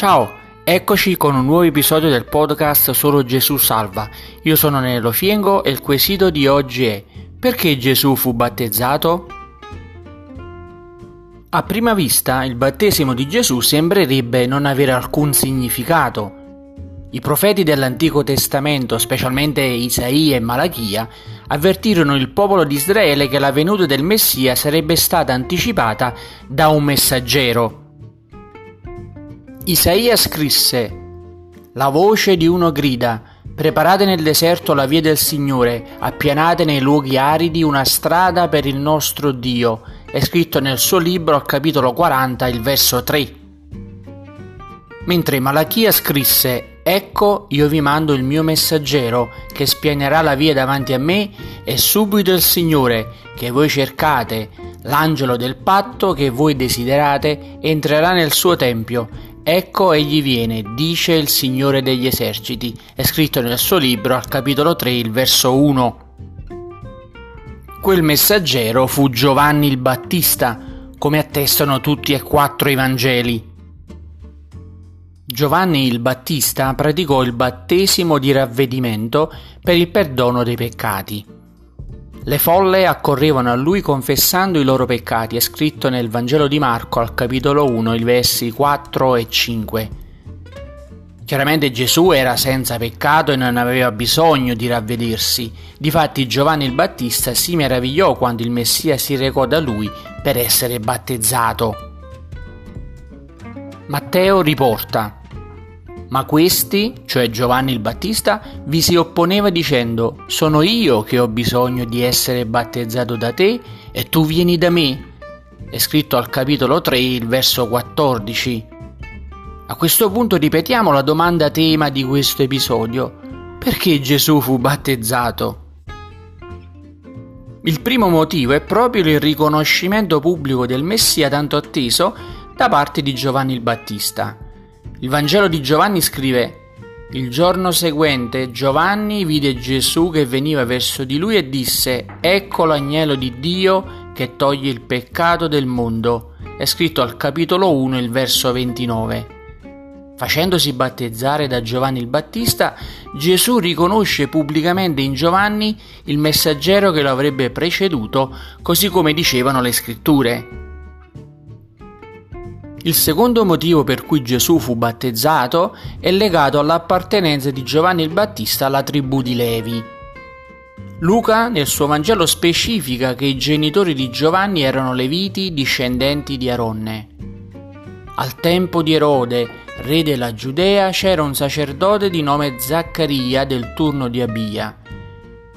Ciao, eccoci con un nuovo episodio del podcast Solo Gesù Salva. Io sono Nello Fiengo e il quesito di oggi è Perché Gesù fu battezzato? A prima vista il battesimo di Gesù sembrerebbe non avere alcun significato. I profeti dell'Antico Testamento, specialmente Isaia e Malachia, avvertirono il popolo di Israele che la venuta del Messia sarebbe stata anticipata da un messaggero. Isaia scrisse La voce di uno grida Preparate nel deserto la via del Signore, appianate nei luoghi aridi una strada per il nostro Dio. È scritto nel suo libro al capitolo 40, il verso 3. Mentre Malachia scrisse Ecco io vi mando il mio messaggero che spianerà la via davanti a me e subito il Signore che voi cercate, l'angelo del patto che voi desiderate, entrerà nel suo tempio Ecco egli viene, dice il Signore degli eserciti. È scritto nel suo libro al capitolo 3, il verso 1. Quel messaggero fu Giovanni il Battista, come attestano tutti e quattro i Vangeli. Giovanni il Battista praticò il battesimo di ravvedimento per il perdono dei peccati. Le folle accorrevano a lui confessando i loro peccati, è scritto nel Vangelo di Marco al capitolo 1, i versi 4 e 5. Chiaramente Gesù era senza peccato e non aveva bisogno di ravvedersi. Difatti Giovanni il Battista si meravigliò quando il Messia si recò da lui per essere battezzato. Matteo riporta ma questi, cioè Giovanni il Battista, vi si opponeva dicendo Sono io che ho bisogno di essere battezzato da te e tu vieni da me. È scritto al capitolo 3, il verso 14. A questo punto ripetiamo la domanda tema di questo episodio. Perché Gesù fu battezzato? Il primo motivo è proprio il riconoscimento pubblico del Messia tanto atteso da parte di Giovanni il Battista. Il Vangelo di Giovanni scrive il giorno seguente Giovanni vide Gesù che veniva verso di lui e disse Ecco l'agnello di Dio che toglie il peccato del mondo. È scritto al capitolo 1 il verso 29. Facendosi battezzare da Giovanni il Battista, Gesù riconosce pubblicamente in Giovanni il messaggero che lo avrebbe preceduto, così come dicevano le scritture. Il secondo motivo per cui Gesù fu battezzato è legato all'appartenenza di Giovanni il Battista alla tribù di Levi. Luca nel suo Vangelo specifica che i genitori di Giovanni erano leviti discendenti di Aronne. Al tempo di Erode, re della Giudea, c'era un sacerdote di nome Zaccaria del turno di Abia.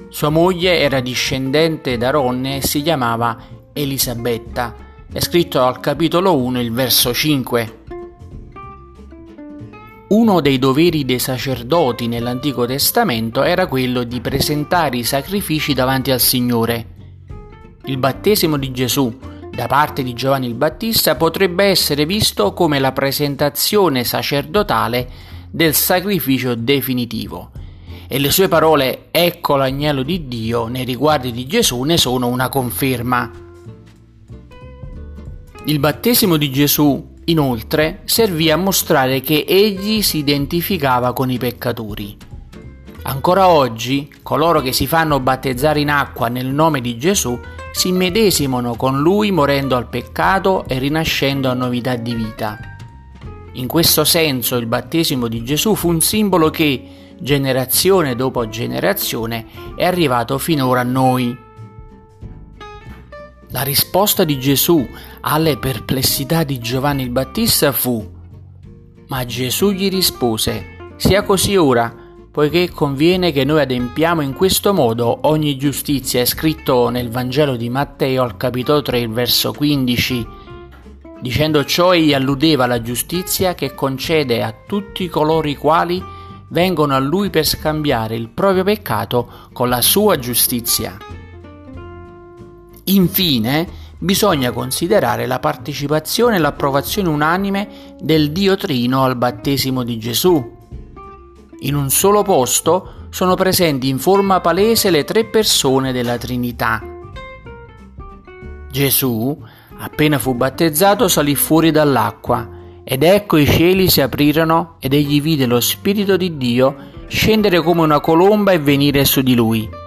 Sua moglie era discendente d'Aronne e si chiamava Elisabetta è scritto al capitolo 1, il verso 5. Uno dei doveri dei sacerdoti nell'Antico Testamento era quello di presentare i sacrifici davanti al Signore. Il battesimo di Gesù da parte di Giovanni il Battista potrebbe essere visto come la presentazione sacerdotale del sacrificio definitivo. E le sue parole Ecco l'agnello di Dio nei riguardi di Gesù ne sono una conferma. Il battesimo di Gesù, inoltre, servì a mostrare che egli si identificava con i peccatori. Ancora oggi, coloro che si fanno battezzare in acqua nel nome di Gesù si medesimano con lui morendo al peccato e rinascendo a novità di vita. In questo senso il battesimo di Gesù fu un simbolo che, generazione dopo generazione, è arrivato finora a noi. La risposta di Gesù alle perplessità di Giovanni il Battista fu Ma Gesù gli rispose Sia così ora, poiché conviene che noi adempiamo in questo modo ogni giustizia. È scritto nel Vangelo di Matteo al capitolo 3, il verso 15. Dicendo ciò egli alludeva alla giustizia che concede a tutti coloro i quali vengono a lui per scambiare il proprio peccato con la sua giustizia. Infine, bisogna considerare la partecipazione e l'approvazione unanime del Dio Trino al battesimo di Gesù. In un solo posto sono presenti in forma palese le tre persone della Trinità. Gesù, appena fu battezzato, salì fuori dall'acqua Ed ecco i cieli si aprirono ed egli vide lo Spirito di Dio scendere come una colomba e venire su di lui.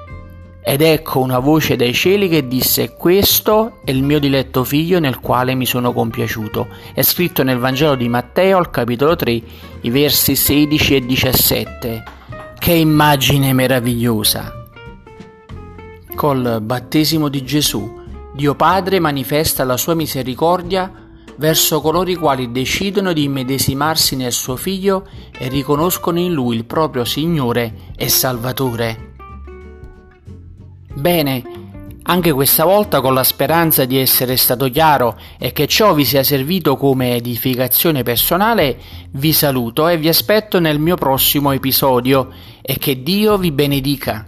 Ed ecco una voce dai cieli che disse Questo è il mio diletto figlio nel quale mi sono compiaciuto. È scritto nel Vangelo di Matteo al capitolo 3, i versi 16 e 17. Che immagine meravigliosa! Col battesimo di Gesù, Dio Padre manifesta la sua misericordia verso coloro i quali decidono di immedesimarsi nel suo Figlio e riconoscono in Lui il proprio Signore e Salvatore. Bene, anche questa volta con la speranza di essere stato chiaro e che ciò vi sia servito come edificazione personale, vi saluto e vi aspetto nel mio prossimo episodio e che Dio vi benedica.